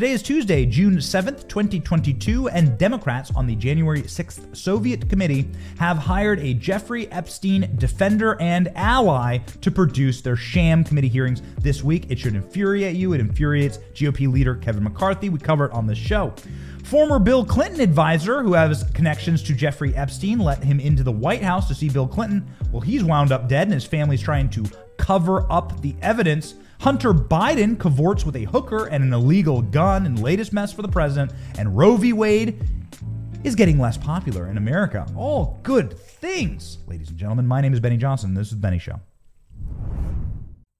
Today is Tuesday, June 7th, 2022, and Democrats on the January 6th Soviet Committee have hired a Jeffrey Epstein defender and ally to produce their sham committee hearings this week. It should infuriate you. It infuriates GOP leader Kevin McCarthy. We cover it on this show. Former Bill Clinton advisor who has connections to Jeffrey Epstein let him into the White House to see Bill Clinton. Well, he's wound up dead, and his family's trying to cover up the evidence. Hunter Biden cavorts with a hooker and an illegal gun and latest mess for the president, and Roe v. Wade is getting less popular in America. All good things. Ladies and gentlemen, my name is Benny Johnson. This is Benny Show.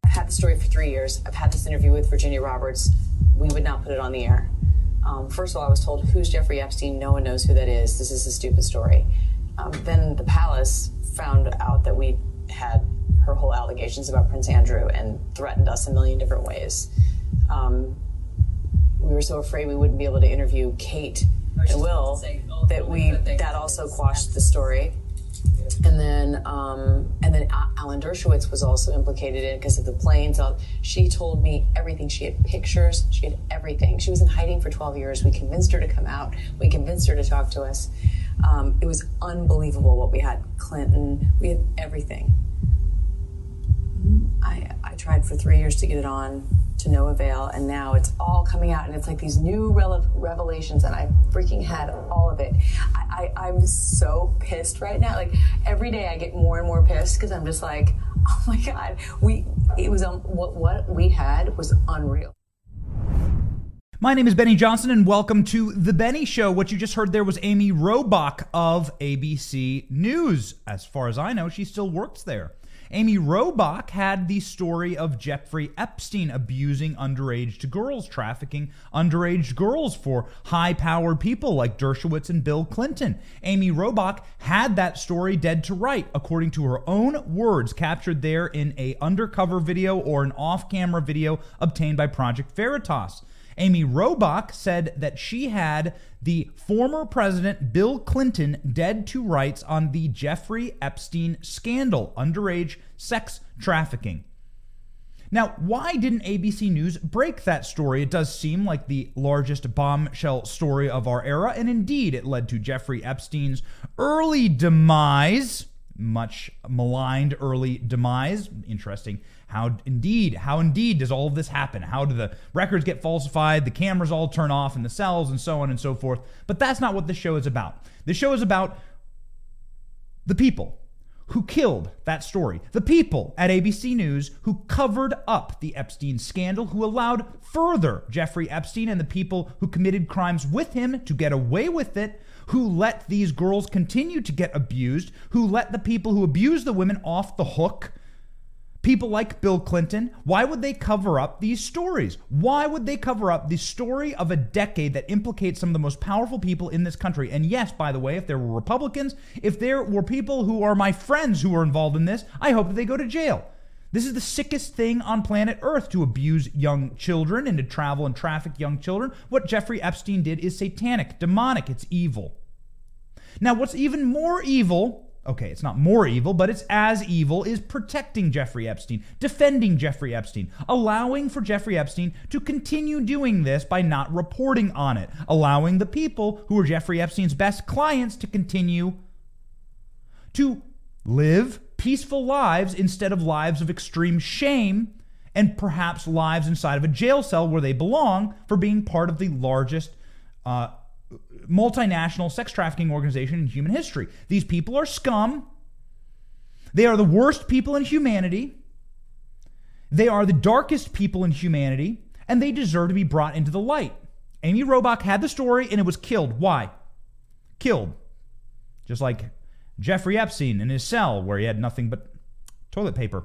I've had the story for three years. I've had this interview with Virginia Roberts. We would not put it on the air. Um, first of all, I was told, Who's Jeffrey Epstein? No one knows who that is. This is a stupid story. Um, then the palace found out that we had her whole allegations about Prince Andrew and threatened us a million different ways. Um, we were so afraid we wouldn't be able to interview Kate and Will that we that also quashed the story. And then, um, and then Alan Dershowitz was also implicated in it because of the planes. She told me everything. She had pictures. She had everything. She was in hiding for 12 years. We convinced her to come out. We convinced her to talk to us. Um, it was unbelievable what we had. Clinton. We had everything. I, I tried for three years to get it on to no avail, and now it's all coming out, and it's like these new revelations, and I freaking had all of it. I, I, I'm so pissed right now. Like every day, I get more and more pissed because I'm just like, oh my god, we it was um, what what we had was unreal. My name is Benny Johnson, and welcome to The Benny Show. What you just heard there was Amy Robach of ABC News. As far as I know, she still works there. Amy Robach had the story of Jeffrey Epstein abusing underage girls, trafficking underage girls for high powered people like Dershowitz and Bill Clinton. Amy Robach had that story dead to right, according to her own words, captured there in a undercover video or an off camera video obtained by Project Veritas. Amy Robach said that she had the former president Bill Clinton dead to rights on the Jeffrey Epstein scandal, underage sex trafficking. Now, why didn't ABC News break that story? It does seem like the largest bombshell story of our era, and indeed, it led to Jeffrey Epstein's early demise, much maligned early demise. Interesting how indeed, how indeed does all of this happen? How do the records get falsified, the cameras all turn off in the cells, and so on and so forth? But that's not what the show is about. The show is about the people who killed that story, the people at ABC News who covered up the Epstein scandal, who allowed further Jeffrey Epstein and the people who committed crimes with him to get away with it, who let these girls continue to get abused, who let the people who abuse the women off the hook People like Bill Clinton, why would they cover up these stories? Why would they cover up the story of a decade that implicates some of the most powerful people in this country? And yes, by the way, if there were Republicans, if there were people who are my friends who are involved in this, I hope that they go to jail. This is the sickest thing on planet Earth to abuse young children and to travel and traffic young children. What Jeffrey Epstein did is satanic, demonic, it's evil. Now, what's even more evil okay, it's not more evil, but it's as evil, is protecting Jeffrey Epstein, defending Jeffrey Epstein, allowing for Jeffrey Epstein to continue doing this by not reporting on it, allowing the people who are Jeffrey Epstein's best clients to continue to live peaceful lives instead of lives of extreme shame and perhaps lives inside of a jail cell where they belong for being part of the largest uh, multinational sex trafficking organization in human history. These people are scum. They are the worst people in humanity. They are the darkest people in humanity, and they deserve to be brought into the light. Amy Robach had the story and it was killed. Why? Killed. Just like Jeffrey Epstein in his cell where he had nothing but toilet paper.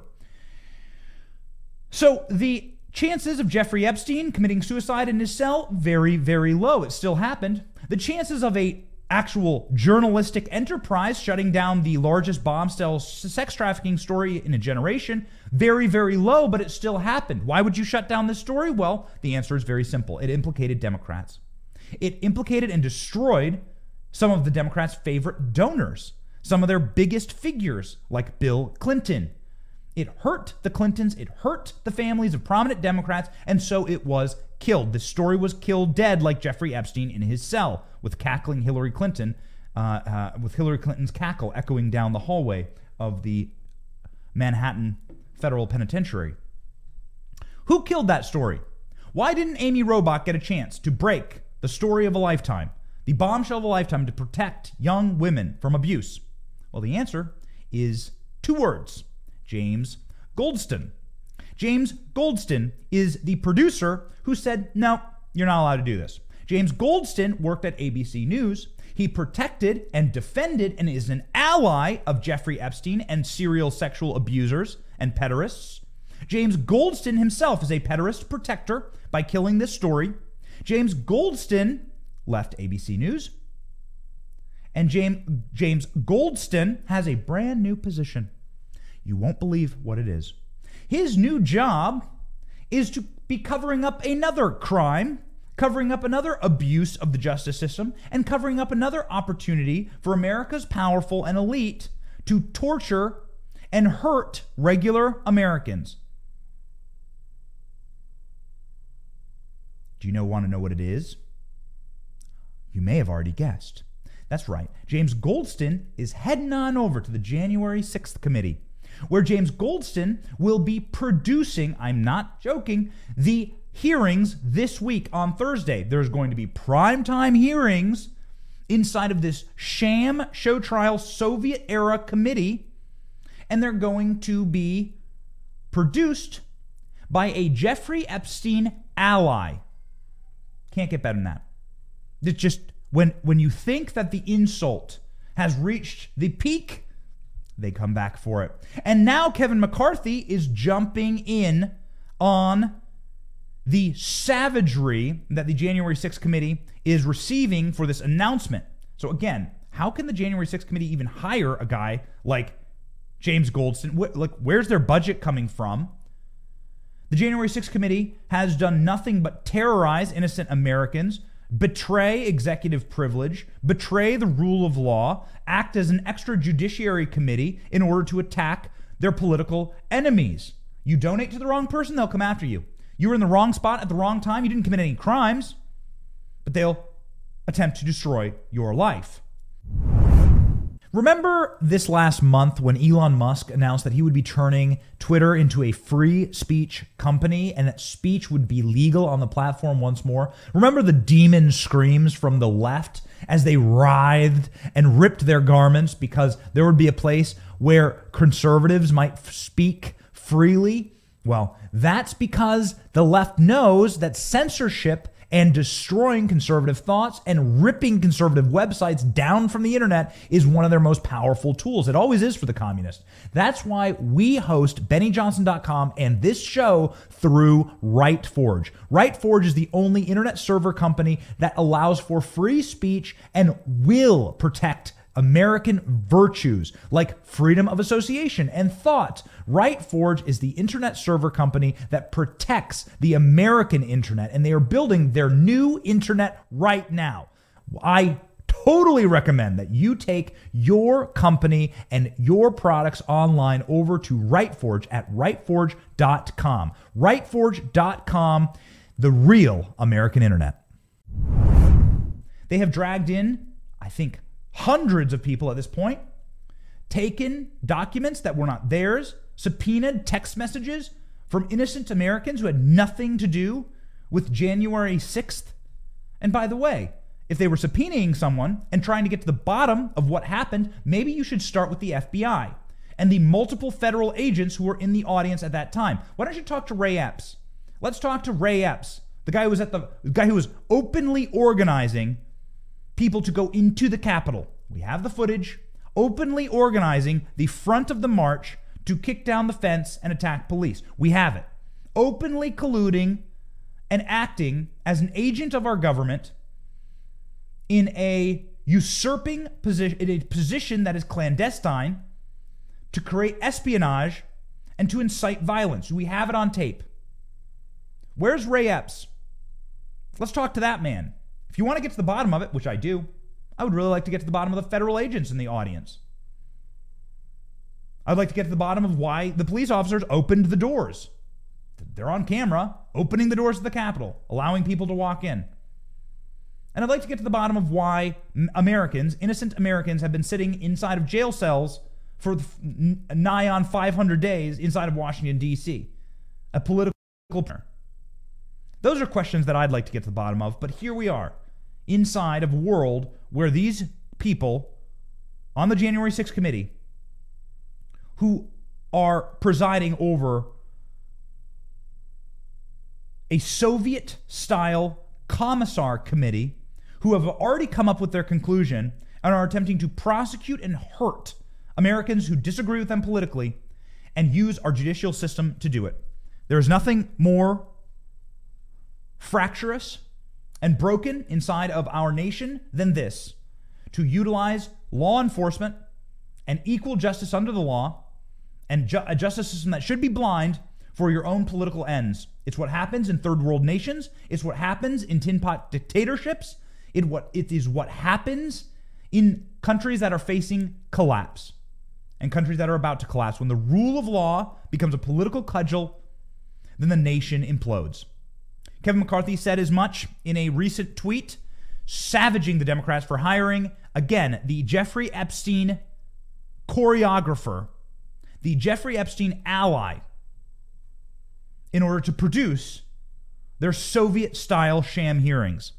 So the chances of Jeffrey Epstein committing suicide in his cell very very low. It still happened. The chances of a actual journalistic enterprise shutting down the largest bombshell sex trafficking story in a generation very very low but it still happened why would you shut down this story well the answer is very simple it implicated democrats it implicated and destroyed some of the democrats favorite donors some of their biggest figures like bill clinton It hurt the Clintons, it hurt the families of prominent Democrats, and so it was killed. The story was killed dead, like Jeffrey Epstein in his cell with cackling Hillary Clinton, uh, uh, with Hillary Clinton's cackle echoing down the hallway of the Manhattan Federal Penitentiary. Who killed that story? Why didn't Amy Robach get a chance to break the story of a lifetime, the bombshell of a lifetime to protect young women from abuse? Well, the answer is two words James Goldston. James Goldston is the producer who said, no, you're not allowed to do this. James Goldston worked at ABC News. He protected and defended and is an ally of Jeffrey Epstein and serial sexual abusers and pederasts. James Goldston himself is a pederast protector by killing this story. James Goldston left ABC News. And James, James Goldston has a brand new position. You won't believe what it is. His new job is to be covering up another crime, covering up another abuse of the justice system, and covering up another opportunity for America's powerful and elite to torture and hurt regular Americans. Do you know want to know what it is? You may have already guessed. That's right. James Goldston is heading on over to the January 6th committee, where James Goldston will be producing, I'm not joking, the hearings this week on Thursday. There's going to be primetime hearings inside of this sham show trial Soviet era committee, and they're going to be produced by a Jeffrey Epstein ally. Can't get better than that. It's just when when you think that the insult has reached the peak, they come back for it. And now Kevin McCarthy is jumping in on the savagery that the January 6th committee is receiving for this announcement. So again, how can the January 6th committee even hire a guy like James Goldston? Like, where's their budget coming from? The January 6th committee has done nothing but terrorize innocent Americans, betray executive privilege, betray the rule of law, act as an extrajudiciary committee in order to attack their political enemies. You donate to the wrong person, they'll come after you. You were in the wrong spot at the wrong time, you didn't commit any crimes, but they'll attempt to destroy your life. Remember this last month when Elon Musk announced that he would be turning Twitter into a free speech company and that speech would be legal on the platform once more? Remember the demon screams from the left as they writhed and ripped their garments because there would be a place where conservatives might speak freely? Well, that's because the left knows that censorship and destroying conservative thoughts and ripping conservative websites down from the internet is one of their most powerful tools. It always is for the communists. That's why we host BennyJohnson.com and this show through RightForge. RightForge is the only internet server company that allows for free speech and will protect American virtues like freedom of association and thought. RightForge is the internet server company that protects the American internet, and they are building their new internet right now. I totally recommend that you take your company and your products online over to RightForge at rightforge.com. RightForge.com, the real American internet. They have dragged in, I think, hundreds of people at this point, taken documents that were not theirs, subpoenaed text messages from innocent Americans who had nothing to do with January 6th. And by the way, if they were subpoenaing someone and trying to get to the bottom of what happened, maybe you should start with the FBI and the multiple federal agents who were in the audience at that time. Why don't you talk to Ray Epps? Let's talk to Ray Epps, the guy who was at the, the guy who was openly organizing people to go into the Capitol. We have the footage openly organizing the front of the march to kick down the fence and attack police. We have it. Openly colluding and acting as an agent of our government in a usurping position, in a position that is clandestine to create espionage and to incite violence. We have it on tape. Where's Ray Epps? Let's talk to that man. If you want to get to the bottom of it, which I do, I would really like to get to the bottom of the federal agents in the audience. I'd like to get to the bottom of why the police officers opened the doors. They're on camera opening the doors to the Capitol, allowing people to walk in. And I'd like to get to the bottom of why Americans, innocent Americans, have been sitting inside of jail cells for nigh on 500 days inside of Washington, D.C. A political. Those are questions that I'd like to get to the bottom of, but here we are inside of a world where these people on the January 6th committee who are presiding over a Soviet style commissar committee who have already come up with their conclusion and are attempting to prosecute and hurt Americans who disagree with them politically and use our judicial system to do it. There is nothing more fractious and broken inside of our nation than this to utilize law enforcement and equal justice under the law and ju- a justice system that should be blind for your own political ends. It's what happens in third world nations. It's what happens in tin pot dictatorships. It what it is what happens in countries that are facing collapse and countries that are about to collapse. When the rule of law becomes a political cudgel, then the nation implodes. Kevin McCarthy said as much in a recent tweet, savaging the Democrats for hiring, again, the Jeffrey Epstein choreographer, the Jeffrey Epstein ally in order to produce their Soviet style sham hearings.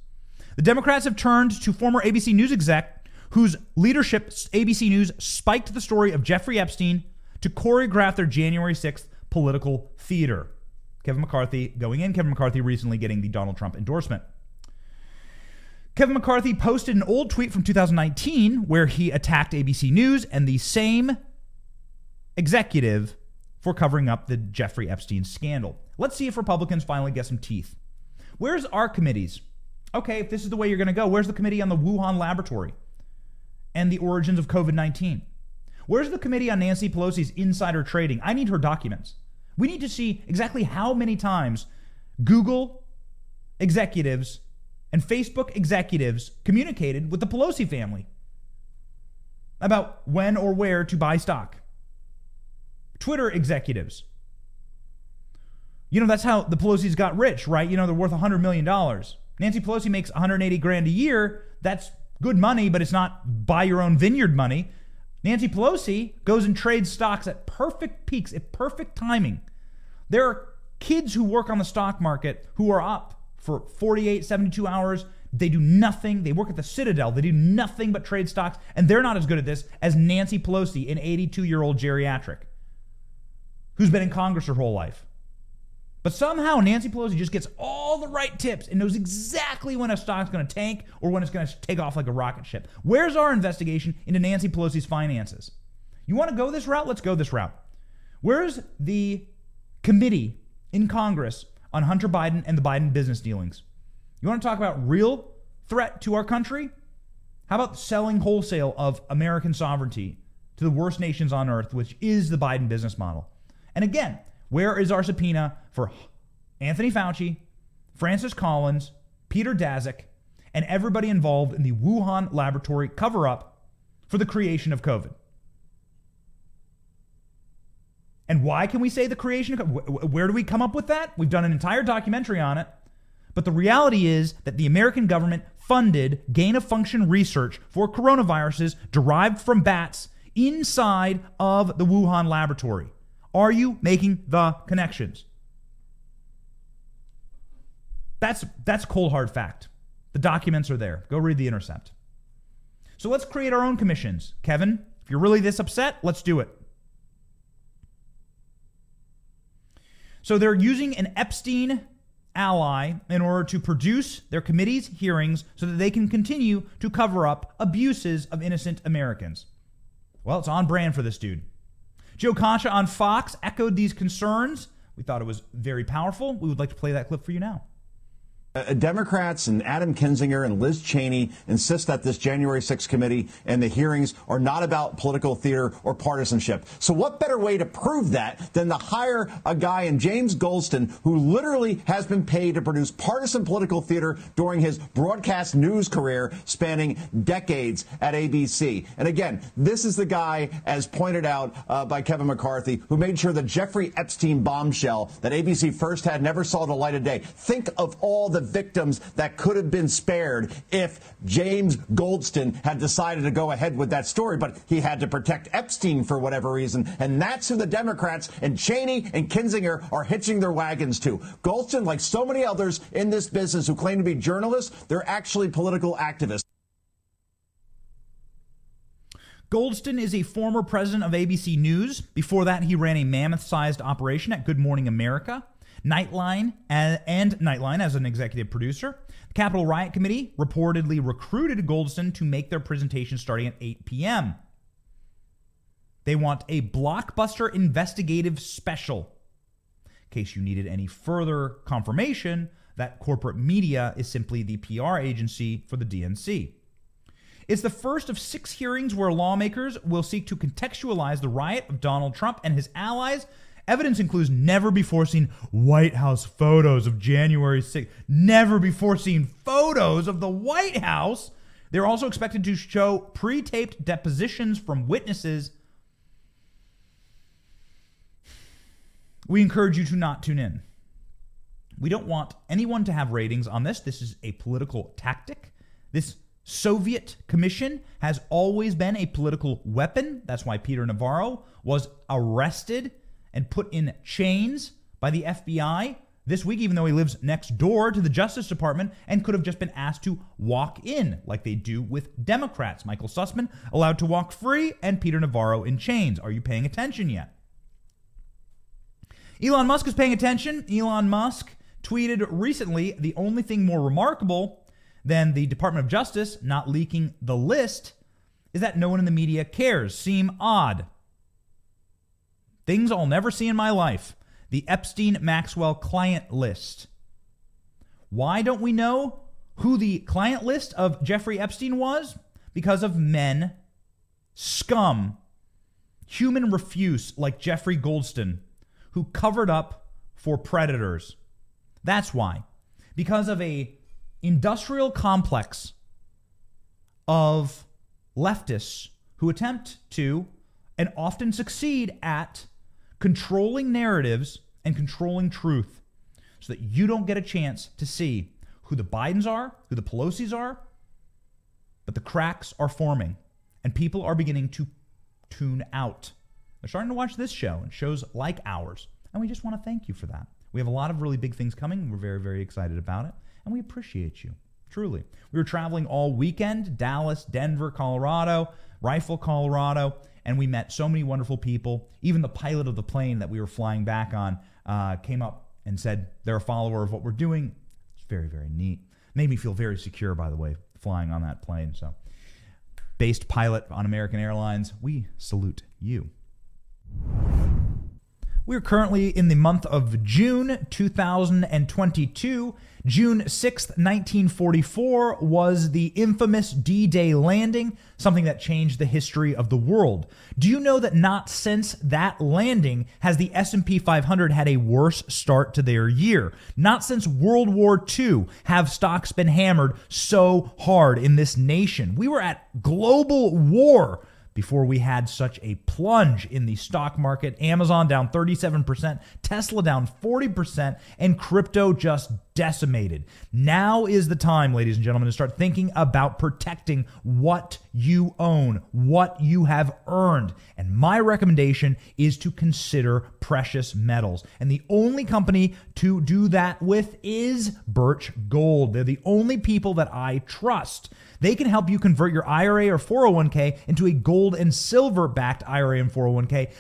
The Democrats have turned to former ABC News exec whose leadership ABC News spiked the story of Jeffrey Epstein to choreograph their January 6th political theater. Kevin McCarthy going in, Kevin McCarthy recently getting the Donald Trump endorsement. Kevin McCarthy posted an old tweet from 2019 where he attacked ABC News and the same executive for covering up the Jeffrey Epstein scandal. Let's see if Republicans finally get some teeth. Where's our committees? Okay, if this is the way you're going to go, where's the committee on the Wuhan laboratory and the origins of COVID 19? Where's the committee on Nancy Pelosi's insider trading? I need her documents. We need to see exactly how many times Google executives and Facebook executives communicated with the Pelosi family about when or where to buy stock. Twitter executives you know, that's how the Pelosi's got rich, right? You know, they're worth $100 million. Nancy Pelosi makes 180 grand a year. That's good money, but it's not buy your own vineyard money. Nancy Pelosi goes and trades stocks at perfect peaks, at perfect timing. There are kids who work on the stock market who are up for 48, 72 hours. They do nothing. They work at the Citadel. They do nothing but trade stocks, and they're not as good at this as Nancy Pelosi, an 82 year old geriatric who's been in Congress her whole life. But somehow Nancy Pelosi just gets all the right tips and knows exactly when a stock's going to tank or when it's going to take off like a rocket ship. Where's our investigation into Nancy Pelosi's finances? You want to go this route? Let's go this route. Where's the committee in Congress on Hunter Biden and the Biden business dealings? You want to talk about real threat to our country? How about selling wholesale of American sovereignty to the worst nations on earth, which is the Biden business model? And again, where is our subpoena for Anthony Fauci, Francis Collins, Peter Daszak, and everybody involved in the Wuhan laboratory cover up for the creation of COVID? And why can we say the creation of Where do we come up with that? We've done an entire documentary on it. But the reality is that the American government funded gain of function research for coronaviruses derived from bats inside of the Wuhan laboratory. Are you making the connections? That's that's cold hard fact. The documents are there. Go read the intercept. So let's create our own commissions. Kevin, if you're really this upset, let's do it. So they're using an Epstein ally in order to produce their committee's hearings so that they can continue to cover up abuses of innocent Americans. Well, it's on brand for this dude. Joe Concha on Fox echoed these concerns. We thought it was very powerful. We would like to play that clip for you now. Uh, Democrats and Adam Kinzinger and Liz Cheney insist that this January 6th committee and the hearings are not about political theater or partisanship. So, what better way to prove that than to hire a guy in James Goldston who literally has been paid to produce partisan political theater during his broadcast news career spanning decades at ABC? And again, this is the guy, as pointed out uh, by Kevin McCarthy, who made sure the Jeffrey Epstein bombshell that ABC first had never saw the light of day. Think of all the victims that could have been spared if James Goldston had decided to go ahead with that story, but he had to protect Epstein for whatever reason. And that's who the Democrats and Cheney and Kinzinger are hitching their wagons to. Goldston, like so many others in this business who claim to be journalists, they're actually political activists. Goldston is a former president of ABC News. Before that, he ran a mammoth sized operation at Good Morning America. Nightline and Nightline as an executive producer. The Capitol Riot Committee reportedly recruited Goldston to make their presentation starting at 8 p.m. They want a blockbuster investigative special. In case you needed any further confirmation that corporate media is simply the PR agency for the DNC. It's the first of six hearings where lawmakers will seek to contextualize the riot of Donald Trump and his allies Evidence includes never before seen White House photos of January 6th, never before seen photos of the White House. They're also expected to show pre taped depositions from witnesses. We encourage you to not tune in. We don't want anyone to have ratings on this. This is a political tactic. This Soviet commission has always been a political weapon. That's why Peter Navarro was arrested and put in chains by the FBI this week, even though he lives next door to the Justice Department and could have just been asked to walk in, like they do with Democrats. Michael Sussman allowed to walk free, and Peter Navarro in chains. Are you paying attention yet? Elon Musk is paying attention. Elon Musk tweeted recently the only thing more remarkable than the Department of Justice not leaking the list is that no one in the media cares. Seem odd. Things I'll never see in my life. The Epstein Maxwell client list. Why don't we know who the client list of Jeffrey Epstein was? Because of men, scum, human refuse like Jeffrey Goldston, who covered up for predators. That's why. Because of a industrial complex of leftists who attempt to and often succeed at controlling narratives and controlling truth so that you don't get a chance to see who the Bidens are, who the Pelosi's are, but the cracks are forming and people are beginning to tune out. They're starting to watch this show and shows like ours, and we just want to thank you for that. We have a lot of really big things coming. We're very, very excited about it, and we appreciate you. Truly. We were traveling all weekend Dallas, Denver, Colorado, Rifle, Colorado, and we met so many wonderful people. Even the pilot of the plane that we were flying back on uh, came up and said they're a follower of what we're doing. It's very, very neat. Made me feel very secure, by the way, flying on that plane. So, based pilot on American Airlines, we salute you. We're currently in the month of June 2022. June 6th, 1944 was the infamous D-Day landing, something that changed the history of the world. Do you know that not since that landing has the S&P 500 had a worse start to their year? Not since World War II have stocks been hammered so hard in this nation. We were at global war before we had such a plunge in the stock market. Amazon down 37%, Tesla down 40%, and crypto just decimated. Now is the time, ladies and gentlemen, to start thinking about protecting what you own, what you have earned. And my recommendation is to consider precious metals. And the only company to do that with is Birch Gold. They're the only people that I trust. They can help you convert your IRA or 401k into a gold and silver backed IRA and 401k.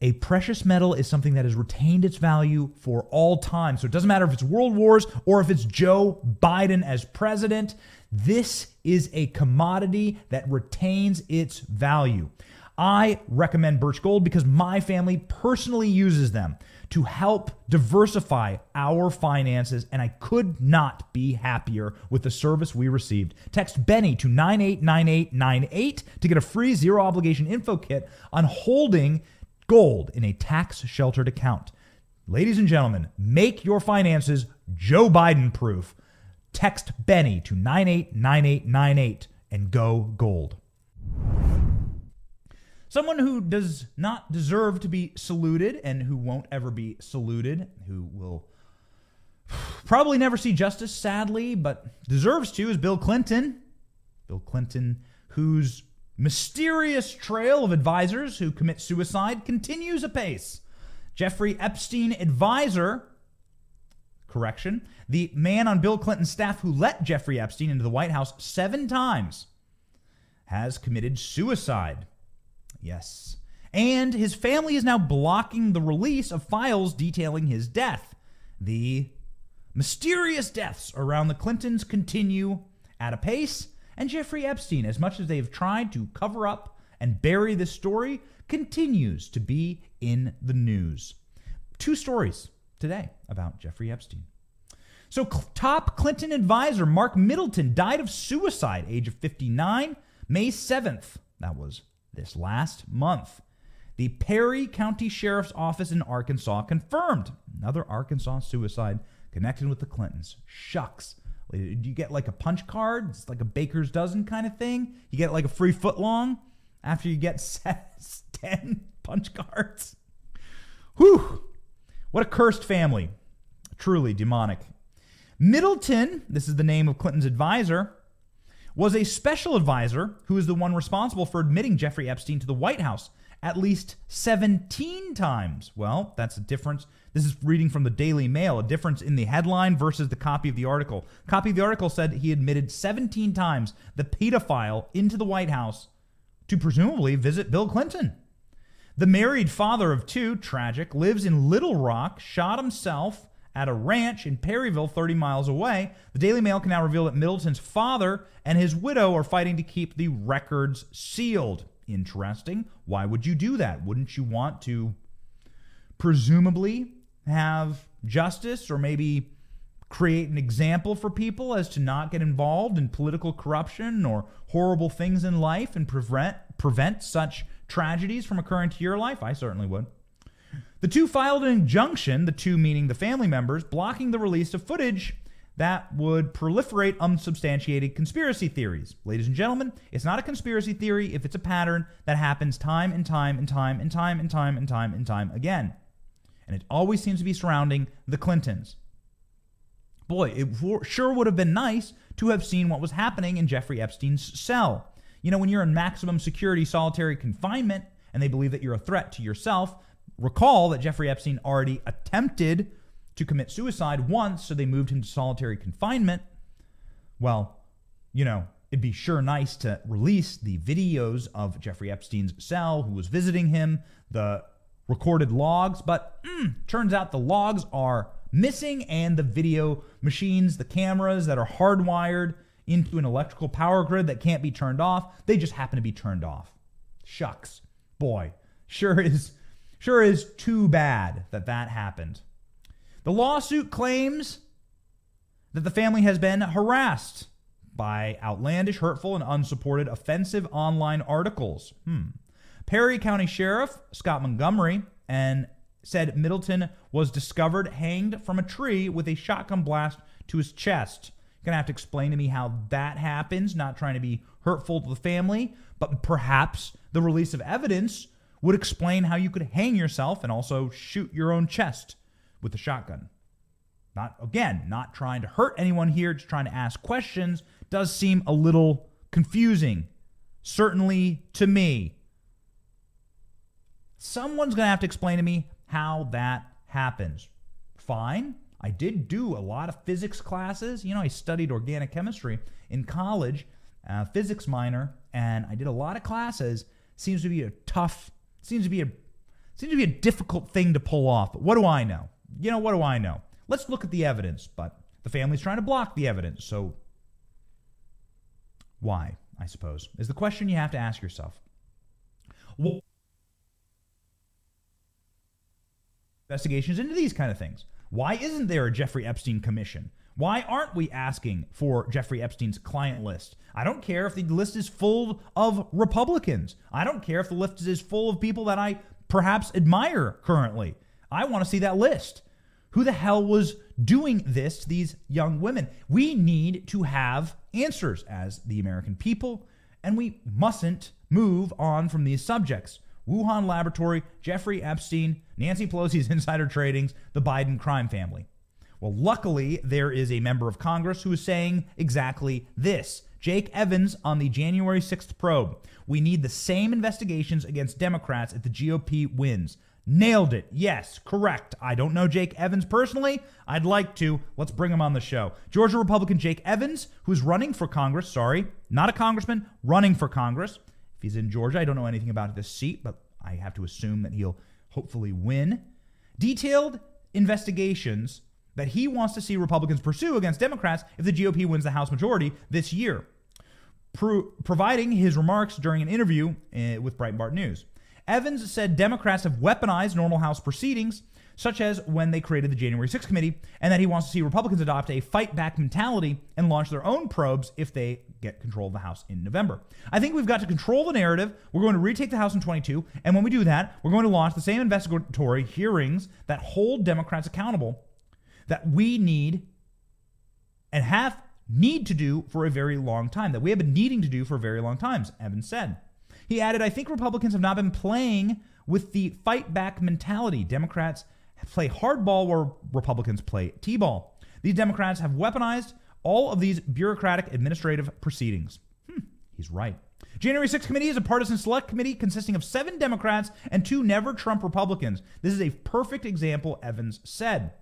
A precious metal is something that has retained its value for all time. So it doesn't matter if it's world wars or if it's Joe Biden as president. This is a commodity that retains its value. I recommend Birch Gold because my family personally uses them to help diversify our finances, and I could not be happier with the service we received. Text Benny to 989898 to get a free zero obligation info kit on holding gold in a tax sheltered account. Ladies and gentlemen, make your finances Joe Biden proof. Text Benny to 989898 and go gold. Someone who does not deserve to be saluted and who won't ever be saluted, who will probably never see justice, sadly, but deserves to, is Bill Clinton. Bill Clinton, whose mysterious trail of advisors who commit suicide continues apace. Jeffrey Epstein advisor, correction, the man on Bill Clinton's staff who let Jeffrey Epstein into the White House seven times, has committed suicide. Yes. And his family is now blocking the release of files detailing his death. The mysterious deaths around the Clintons continue at a pace, and Jeffrey Epstein, as much as they've tried to cover up and bury this story, continues to be in the news. Two stories today about Jeffrey Epstein. So, top Clinton advisor Mark Middleton died of suicide, age of 59, May 7th. That was this last month. The Perry County Sheriff's Office in Arkansas confirmed another Arkansas suicide connected with the Clintons. Shucks. Do you get like a punch card? It's like a baker's dozen kind of thing. You get like a free foot long after you get 10 punch cards. Whew. What a cursed family. Truly demonic. Middleton, this is the name of Clinton's advisor, was a special advisor who is the one responsible for admitting Jeffrey Epstein to the White House at least 17 times. Well, that's a difference. This is reading from the Daily Mail, a difference in the headline versus the copy of the article. Copy of the article said he admitted 17 times the pedophile into the White House to presumably visit Bill Clinton. The married father of two, tragic, lives in Little Rock, shot himself at a ranch in Perryville, 30 miles away. The Daily Mail can now reveal that Middleton's father and his widow are fighting to keep the records sealed. Interesting. Why would you do that? Wouldn't you want to presumably have justice or maybe create an example for people as to not get involved in political corruption or horrible things in life and prevent prevent such tragedies from occurring to your life? I certainly would. The two filed an injunction, the two meaning the family members, blocking the release of footage that would proliferate unsubstantiated conspiracy theories. Ladies and gentlemen, it's not a conspiracy theory if it's a pattern that happens time and time and time and time and time and time and time again. And it always seems to be surrounding the Clintons. Boy, it sure would have been nice to have seen what was happening in Jeffrey Epstein's cell. You know, when you're in maximum security solitary confinement and they believe that you're a threat to yourself, Recall that Jeffrey Epstein already attempted to commit suicide once, so they moved him to solitary confinement. Well, you know, it'd be sure nice to release the videos of Jeffrey Epstein's cell, who was visiting him, the recorded logs, but mm, turns out the logs are missing and the video machines, the cameras that are hardwired into an electrical power grid that can't be turned off, they just happen to be turned off. Shucks. Boy, sure is Sure is too bad that that happened. The lawsuit claims that the family has been harassed by outlandish, hurtful, and unsupported offensive online articles. Hmm. Perry County Sheriff Scott Montgomery and said Middleton was discovered hanged from a tree with a shotgun blast to his chest. You're gonna have to explain to me how that happens. Not trying to be hurtful to the family, but perhaps the release of evidence would explain how you could hang yourself and also shoot your own chest with a shotgun. Not again, not trying to hurt anyone here, just trying to ask questions does seem a little confusing. Certainly to me. Someone's going to have to explain to me how that happens. Fine. I did do a lot of physics classes. You know, I studied organic chemistry in college, uh, physics minor, and I did a lot of classes. Seems to be a tough Seems to be a seems to be a difficult thing to pull off. But what do I know? You know, what do I know? Let's look at the evidence. But the family's trying to block the evidence. So why, I suppose, is the question you have to ask yourself. investigations into these kind of things. Why isn't there a Jeffrey Epstein commission? Why aren't we asking for Jeffrey Epstein's client list? I don't care if the list is full of Republicans. I don't care if the list is full of people that I perhaps admire currently. I want to see that list. Who the hell was doing this to these young women? We need to have answers as the American people, and we mustn't move on from these subjects. Wuhan Laboratory, Jeffrey Epstein, Nancy Pelosi's insider tradings, the Biden crime family. Well, luckily, there is a member of Congress who is saying exactly this. Jake Evans on the January 6th probe. We need the same investigations against Democrats if the GOP wins. Nailed it. Yes, correct. I don't know Jake Evans personally. I'd like to. Let's bring him on the show. Georgia Republican Jake Evans, who's running for Congress, sorry, not a congressman, running for Congress. If he's in Georgia, I don't know anything about this seat, but I have to assume that he'll hopefully win. Detailed investigations that he wants to see Republicans pursue against Democrats if the GOP wins the House majority this year, Pro- providing his remarks during an interview uh, with Breitbart News. Evans said Democrats have weaponized normal House proceedings, such as when they created the January 6th committee, and that he wants to see Republicans adopt a fight back mentality and launch their own probes if they get control of the House in November. I think we've got to control the narrative. We're going to retake the House in 22, and when we do that, we're going to launch the same investigatory hearings that hold Democrats accountable that we need and have need to do for a very long time, that we have been needing to do for very long times, Evans said. He added, I think Republicans have not been playing with the fight back mentality. Democrats play hardball where Republicans play T ball. These Democrats have weaponized all of these bureaucratic administrative proceedings. Hmm, he's right. January 6th committee is a partisan select committee consisting of seven Democrats and two never Trump Republicans. This is a perfect example, Evans said.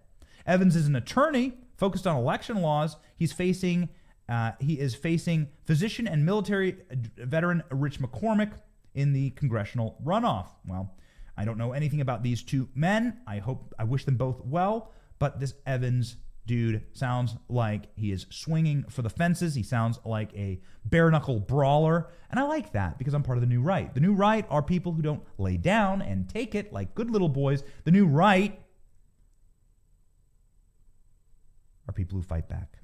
Evans is an attorney focused on election laws. He's facing uh, he is facing physician and military veteran Rich McCormick in the congressional runoff. Well, I don't know anything about these two men. I hope I wish them both well, but this Evans dude sounds like he is swinging for the fences. He sounds like a bare knuckle brawler. And I like that because I'm part of the new right. The new right are people who don't lay down and take it like good little boys. The new right are people who fight back.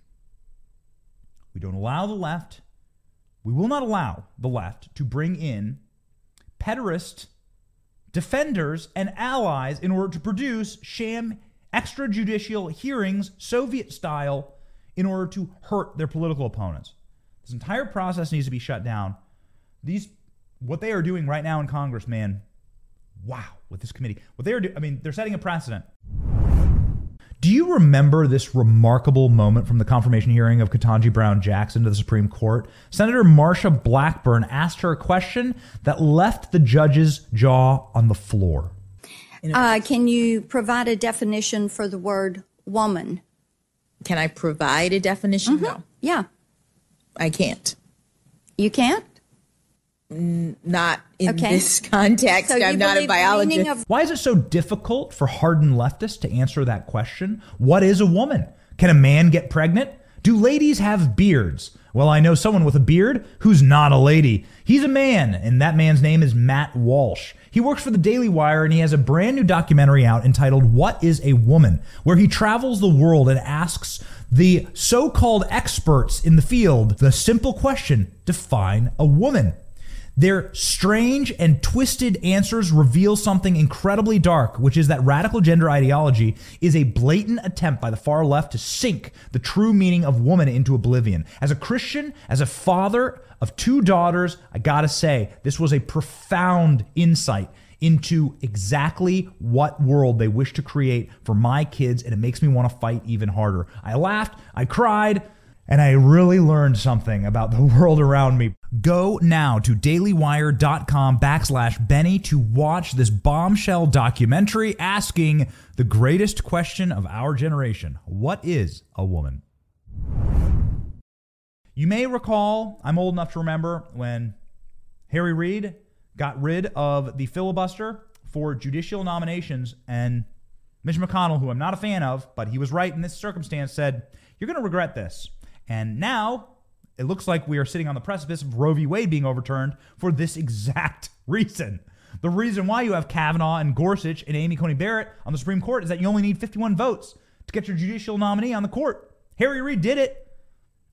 We don't allow the left, we will not allow the left to bring in pederast defenders and allies in order to produce sham extrajudicial hearings, Soviet style, in order to hurt their political opponents. This entire process needs to be shut down. These, what they are doing right now in Congress, man, wow, with this committee, what they are doing, I mean, they're setting a precedent. Do you remember this remarkable moment from the confirmation hearing of Ketanji Brown Jackson to the Supreme Court? Senator Marsha Blackburn asked her a question that left the judge's jaw on the floor. Uh, can you provide a definition for the word woman? Can I provide a definition? Mm-hmm. No, Yeah. I can't. You can't? Not in Okay. this context. So I'm not a biologist. of Why is it so difficult for hardened leftists to answer that question? What is a woman? Can a man get pregnant? Do ladies have beards? Well, I know someone with a beard who's not a lady. He's a man, and that man's name is Matt Walsh. He works for the Daily Wire and he has a brand new documentary out entitled What is a Woman, where he travels the world and asks the so called experts in the field the simple question define a woman. Their strange and twisted answers reveal something incredibly dark, which is that radical gender ideology is a blatant attempt by the far left to sink the true meaning of woman into oblivion. As a Christian, as a father of two daughters, I gotta say, this was a profound insight into exactly what world they wish to create for my kids, and it makes me want to fight even harder. I laughed, I cried, and I really learned something about the world around me. Go now to dailywire.com backslash Benny to watch this bombshell documentary asking the greatest question of our generation What is a woman? You may recall, I'm old enough to remember when Harry Reid got rid of the filibuster for judicial nominations, and Mitch McConnell, who I'm not a fan of, but he was right in this circumstance, said, You're going to regret this. And now it looks like we are sitting on the precipice of Roe v. Wade being overturned for this exact reason. The reason why you have Kavanaugh and Gorsuch and Amy Coney Barrett on the Supreme Court is that you only need 51 votes to get your judicial nominee on the court. Harry Reid did it.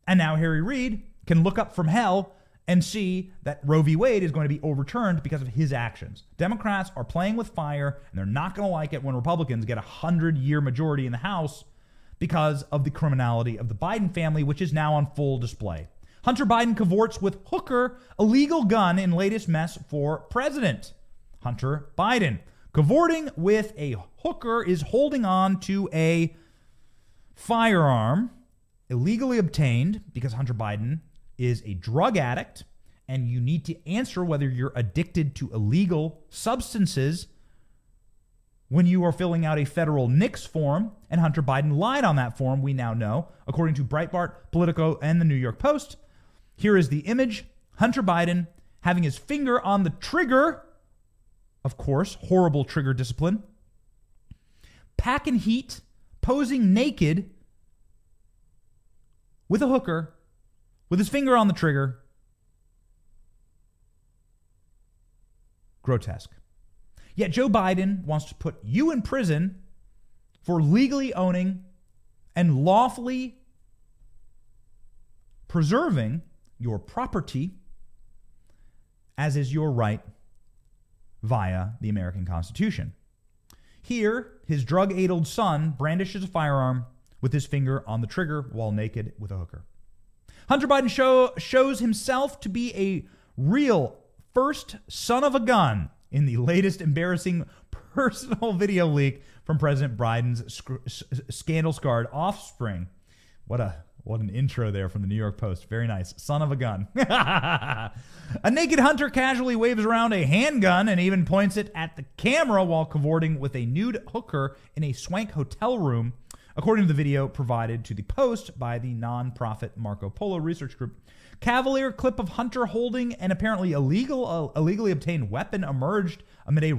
And now Harry Reid can look up from hell and see that Roe v. Wade is going to be overturned because of his actions. Democrats are playing with fire, and they're not going to like it when Republicans get a 100 year majority in the House because of the criminality of the Biden family, which is now on full display. Hunter Biden cavorts with Hooker, a legal gun in latest mess for president. Hunter Biden. Cavorting with a hooker is holding on to a firearm illegally obtained because Hunter Biden is a drug addict and you need to answer whether you're addicted to illegal substances when you are filling out a federal NICS form, and Hunter Biden lied on that form, we now know, according to Breitbart, Politico, and the New York Post. Here is the image Hunter Biden having his finger on the trigger, of course, horrible trigger discipline, packing heat, posing naked with a hooker, with his finger on the trigger. Grotesque. Yet Joe Biden wants to put you in prison for legally owning and lawfully preserving your property as is your right via the American Constitution. Here, his drug addled son brandishes a firearm with his finger on the trigger while naked with a hooker. Hunter Biden show, shows himself to be a real first son of a gun in the latest embarrassing personal video leak from President Biden's sc- scandal scarred offspring. What a what an intro there from the New York Post. Very nice. Son of a gun. a naked hunter casually waves around a handgun and even points it at the camera while cavorting with a nude hooker in a swank hotel room, according to the video provided to the Post by the nonprofit Marco Polo Research Group. Cavalier clip of Hunter holding an apparently illegal, uh, illegally obtained weapon emerged amid a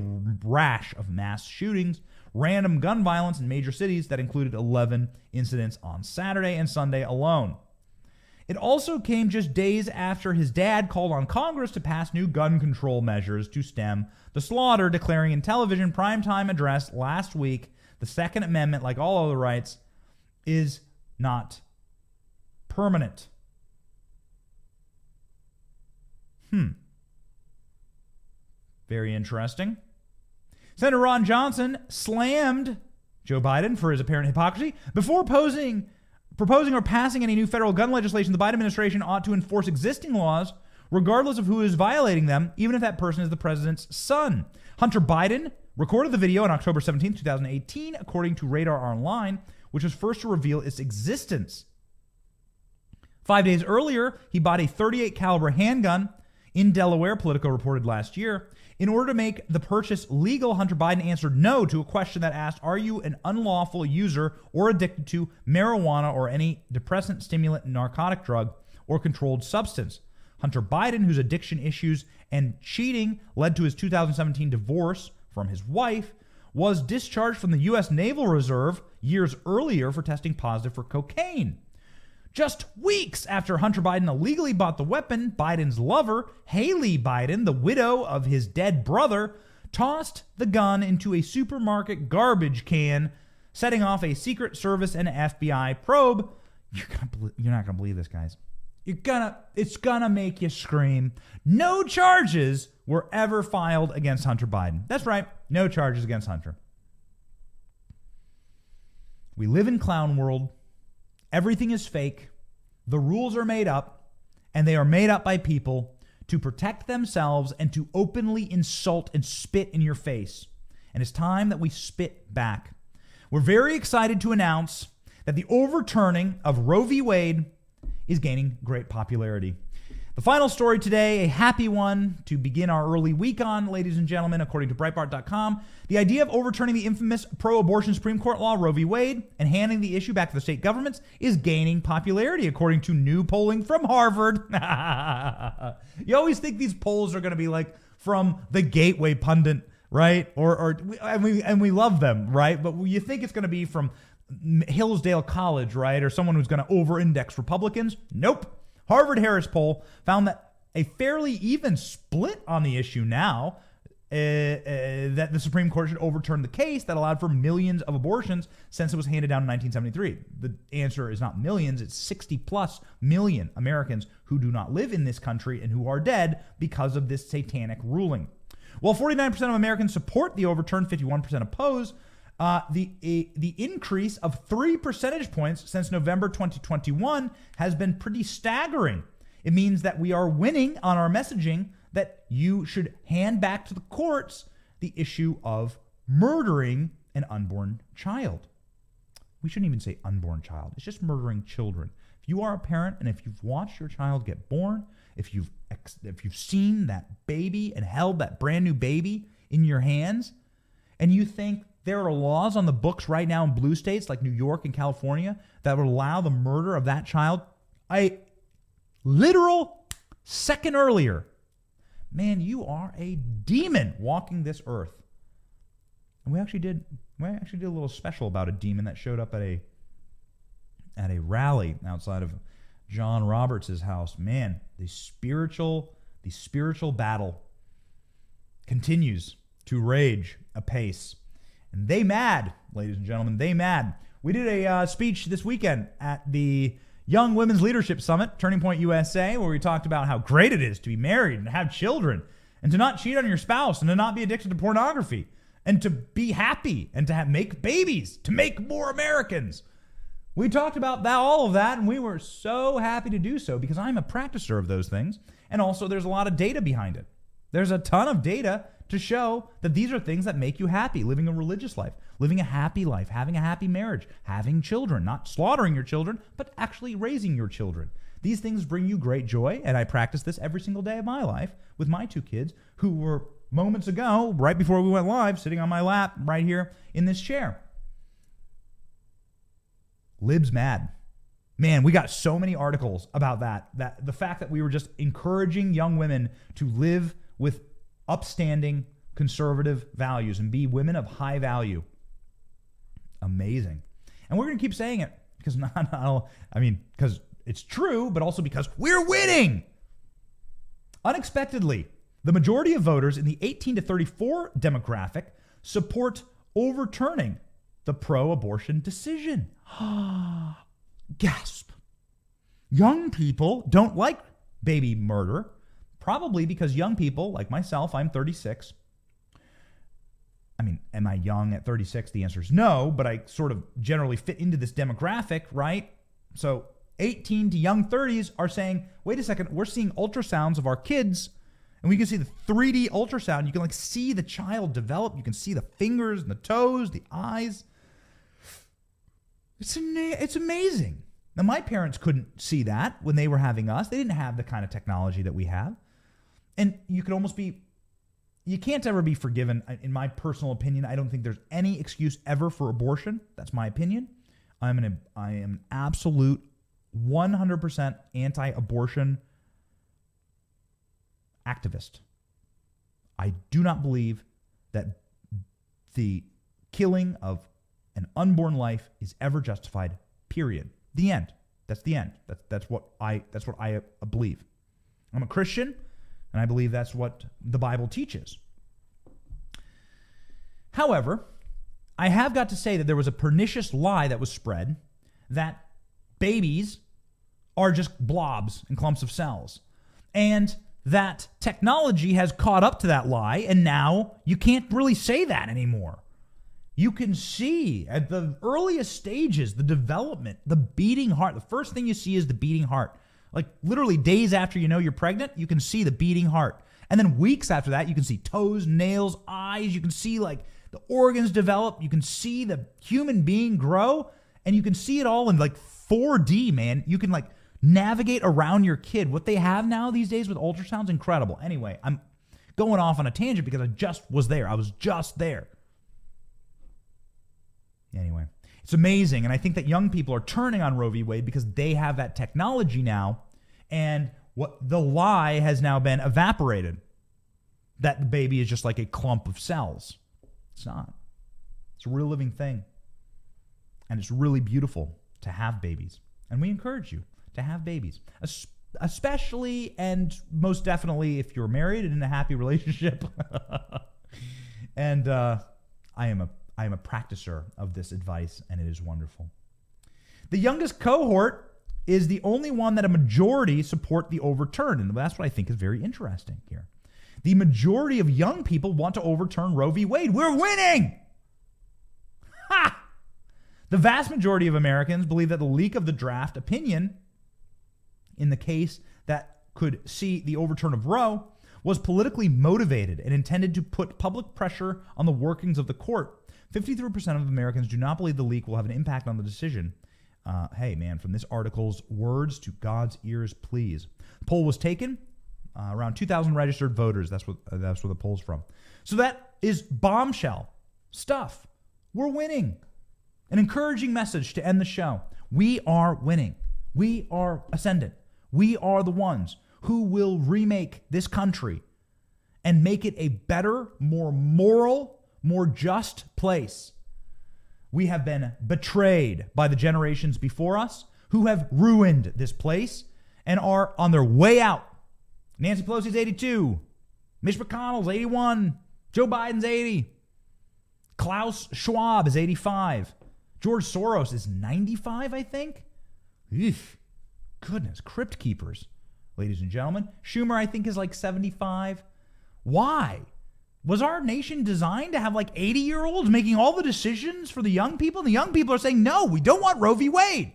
rash of mass shootings, random gun violence in major cities that included 11 incidents on Saturday and Sunday alone. It also came just days after his dad called on Congress to pass new gun control measures to stem the slaughter, declaring in television primetime address last week the Second Amendment, like all other rights, is not permanent. Hmm. Very interesting. Senator Ron Johnson slammed Joe Biden for his apparent hypocrisy before posing, proposing or passing any new federal gun legislation. The Biden administration ought to enforce existing laws, regardless of who is violating them, even if that person is the president's son. Hunter Biden recorded the video on October 17, 2018, according to Radar Online, which was first to reveal its existence. Five days earlier, he bought a 38 caliber handgun in Delaware, Politico reported last year. In order to make the purchase legal, Hunter Biden answered no to a question that asked, Are you an unlawful user or addicted to marijuana or any depressant, stimulant, narcotic drug, or controlled substance? Hunter Biden, whose addiction issues and cheating led to his 2017 divorce from his wife, was discharged from the U.S. Naval Reserve years earlier for testing positive for cocaine. Just weeks after Hunter Biden illegally bought the weapon, Biden's lover, Hallie Biden, the widow of his dead brother, tossed the gun into a supermarket garbage can, setting off a Secret Service and FBI probe. You're, gonna, you're not going to believe this, guys. You're gonna, it's gonna make you scream. No charges were ever filed against Hunter Biden. That's right, no charges against Hunter. We live in clown world. Everything is fake. The rules are made up, and they are made up by people to protect themselves and to openly insult and spit in your face. And it's time that we spit back. We're very excited to announce that the overturning of Roe v. Wade is gaining great popularity. The final story today, a happy one to begin our early week on, ladies and gentlemen, according to Breitbart.com. The idea of overturning the infamous pro abortion Supreme Court law, Roe v. Wade, and handing the issue back to the state governments is gaining popularity, according to new polling from Harvard. you always think these polls are going to be like from the Gateway Pundit, right? Or, or and we and we love them, right? But you think it's going to be from Hillsdale College, right? Or someone who's going to over index Republicans. Nope. Harvard Harris poll found that a fairly even split on the issue now uh, uh, that the Supreme Court should overturn the case that allowed for millions of abortions since it was handed down in 1973. The answer is not millions, it's 60 plus million Americans who do not live in this country and who are dead because of this satanic ruling. While 49% of Americans support the overturn, 51% oppose. Uh, the the increase of three percentage points since November 2021 has been pretty staggering. It means that we are winning on our messaging that you should hand back to the courts the issue of murdering an unborn child. We shouldn't even say unborn child. It's just murdering children. If you are a parent and if you've watched your child get born, if you've ex- if you've seen that baby and held that brand new baby in your hands, and you think there are laws on the books right now in blue states like New York and California that would allow the murder of that child a literal second earlier. Man, you are a demon walking this earth. And we actually did we actually did a little special about a demon that showed up at a at a rally outside of John Roberts' house. Man, the spiritual the spiritual battle continues to rage apace. And they mad, ladies and gentlemen, they mad. We did a uh, speech this weekend at the Young Women's Leadership Summit, Turning Point USA, where we talked about how great it is to be married and have children and to not cheat on your spouse and to not be addicted to pornography and to be happy and to have, make babies, to make more Americans. We talked about that, all of that, and we were so happy to do so because I'm a practicer of those things. And also, there's a lot of data behind it. There's a ton of data to show that these are things that make you happy living a religious life, living a happy life, having a happy marriage, having children, not slaughtering your children, but actually raising your children. These things bring you great joy, and I practice this every single day of my life with my two kids who were moments ago, right before we went live, sitting on my lap right here in this chair. Lib's mad. Man, we got so many articles about that. That the fact that we were just encouraging young women to live with upstanding conservative values and be women of high value. Amazing. And we're going to keep saying it because not, not I mean, because it's true, but also because we're winning. Unexpectedly, the majority of voters in the 18 to 34 demographic support overturning the pro abortion decision. Gasp. Young people don't like baby murder, probably because young people, like myself, I'm 36. I mean, am I young at 36? The answer is no, but I sort of generally fit into this demographic, right? So 18 to young 30s are saying, wait a second, we're seeing ultrasounds of our kids and we can see the 3D ultrasound. You can like see the child develop. You can see the fingers and the toes, the eyes. It's it's amazing. Now my parents couldn't see that when they were having us. They didn't have the kind of technology that we have. And you could almost be you can't ever be forgiven in my personal opinion. I don't think there's any excuse ever for abortion. That's my opinion. I'm an I am an absolute 100% anti-abortion activist. I do not believe that the killing of an unborn life is ever justified. Period. The end. That's the end. That's that's what I that's what I believe. I'm a Christian, and I believe that's what the Bible teaches. However, I have got to say that there was a pernicious lie that was spread that babies are just blobs and clumps of cells. And that technology has caught up to that lie, and now you can't really say that anymore. You can see at the earliest stages the development, the beating heart. The first thing you see is the beating heart. Like literally days after you know you're pregnant, you can see the beating heart. And then weeks after that, you can see toes, nails, eyes. You can see like the organs develop. You can see the human being grow. And you can see it all in like 4D, man. You can like navigate around your kid. What they have now these days with ultrasounds, incredible. Anyway, I'm going off on a tangent because I just was there. I was just there. Anyway, it's amazing. And I think that young people are turning on Roe v. Wade because they have that technology now. And what the lie has now been evaporated that the baby is just like a clump of cells. It's not. It's a real living thing. And it's really beautiful to have babies. And we encourage you to have babies, especially and most definitely if you're married and in a happy relationship. and uh, I am a I am a practicer of this advice, and it is wonderful. The youngest cohort is the only one that a majority support the overturn, and that's what I think is very interesting here. The majority of young people want to overturn Roe v. Wade. We're winning. Ha! The vast majority of Americans believe that the leak of the draft opinion in the case that could see the overturn of Roe was politically motivated and intended to put public pressure on the workings of the court. 53% of Americans do not believe the leak will have an impact on the decision. Uh, hey, man, from this article's words to God's ears, please. poll was taken. Uh, around 2,000 registered voters. That's what uh, that's where the poll's from. So that is bombshell stuff. We're winning. An encouraging message to end the show. We are winning. We are ascendant. We are the ones who will remake this country and make it a better, more moral, more just place. We have been betrayed by the generations before us who have ruined this place and are on their way out. Nancy Pelosi's 82, Mitch McConnell's 81, Joe Biden's 80, Klaus Schwab is 85, George Soros is 95, I think. Eesh. Goodness, crypt keepers ladies and gentlemen. Schumer, I think, is like 75. Why? Was our nation designed to have like 80 year olds making all the decisions for the young people? And The young people are saying, no, we don't want Roe v. Wade.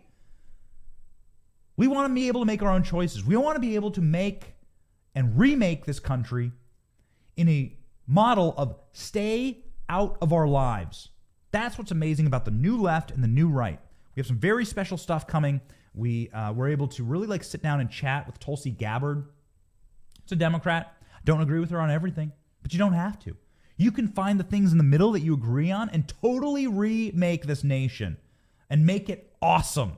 We want to be able to make our own choices. We want to be able to make and remake this country in a model of stay out of our lives. That's what's amazing about the new left and the new right. We have some very special stuff coming we uh, were able to really like sit down and chat with Tulsi Gabbard. It's a Democrat. Don't agree with her on everything, but you don't have to. You can find the things in the middle that you agree on and totally remake this nation and make it awesome.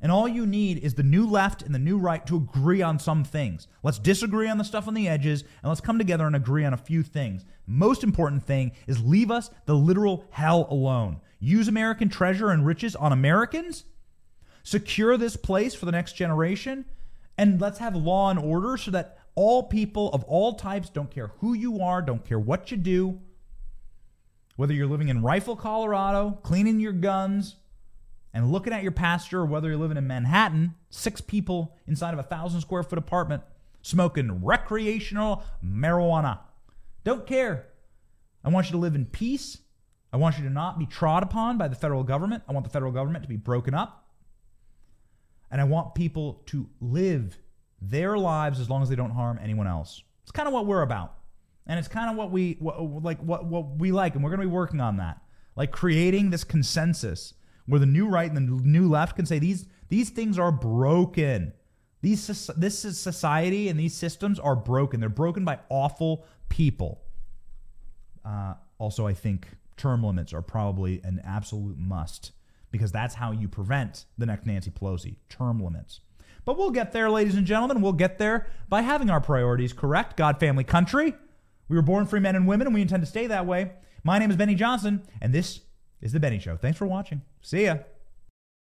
And all you need is the new left and the new right to agree on some things. Let's disagree on the stuff on the edges and let's come together and agree on a few things. Most important thing is leave us the literal hell alone. Use American treasure and riches on Americans secure this place for the next generation, and let's have law and order so that all people of all types, don't care who you are, don't care what you do, whether you're living in Rifle, Colorado, cleaning your guns, and looking at your pasture, or whether you're living in Manhattan, six people inside of a thousand square foot apartment smoking recreational marijuana. Don't care. I want you to live in peace. I want you to not be trod upon by the federal government. I want the federal government to be broken up. And I want people to live their lives as long as they don't harm anyone else. It's kind of what we're about. And it's kind of what we what, like what what we like and we're going to be working on that. Like creating this consensus where the new right and the new left can say these these things are broken. These this is society and these systems are broken. They're broken by awful people. Uh, also, I think term limits are probably an absolute must because that's how you prevent the next Nancy Pelosi term limits. But we'll get there, ladies and gentlemen. We'll get there by having our priorities correct. God, family, country. We were born free men and women, and we intend to stay that way. My name is Benny Johnson, and this is The Benny Show. Thanks for watching. See ya.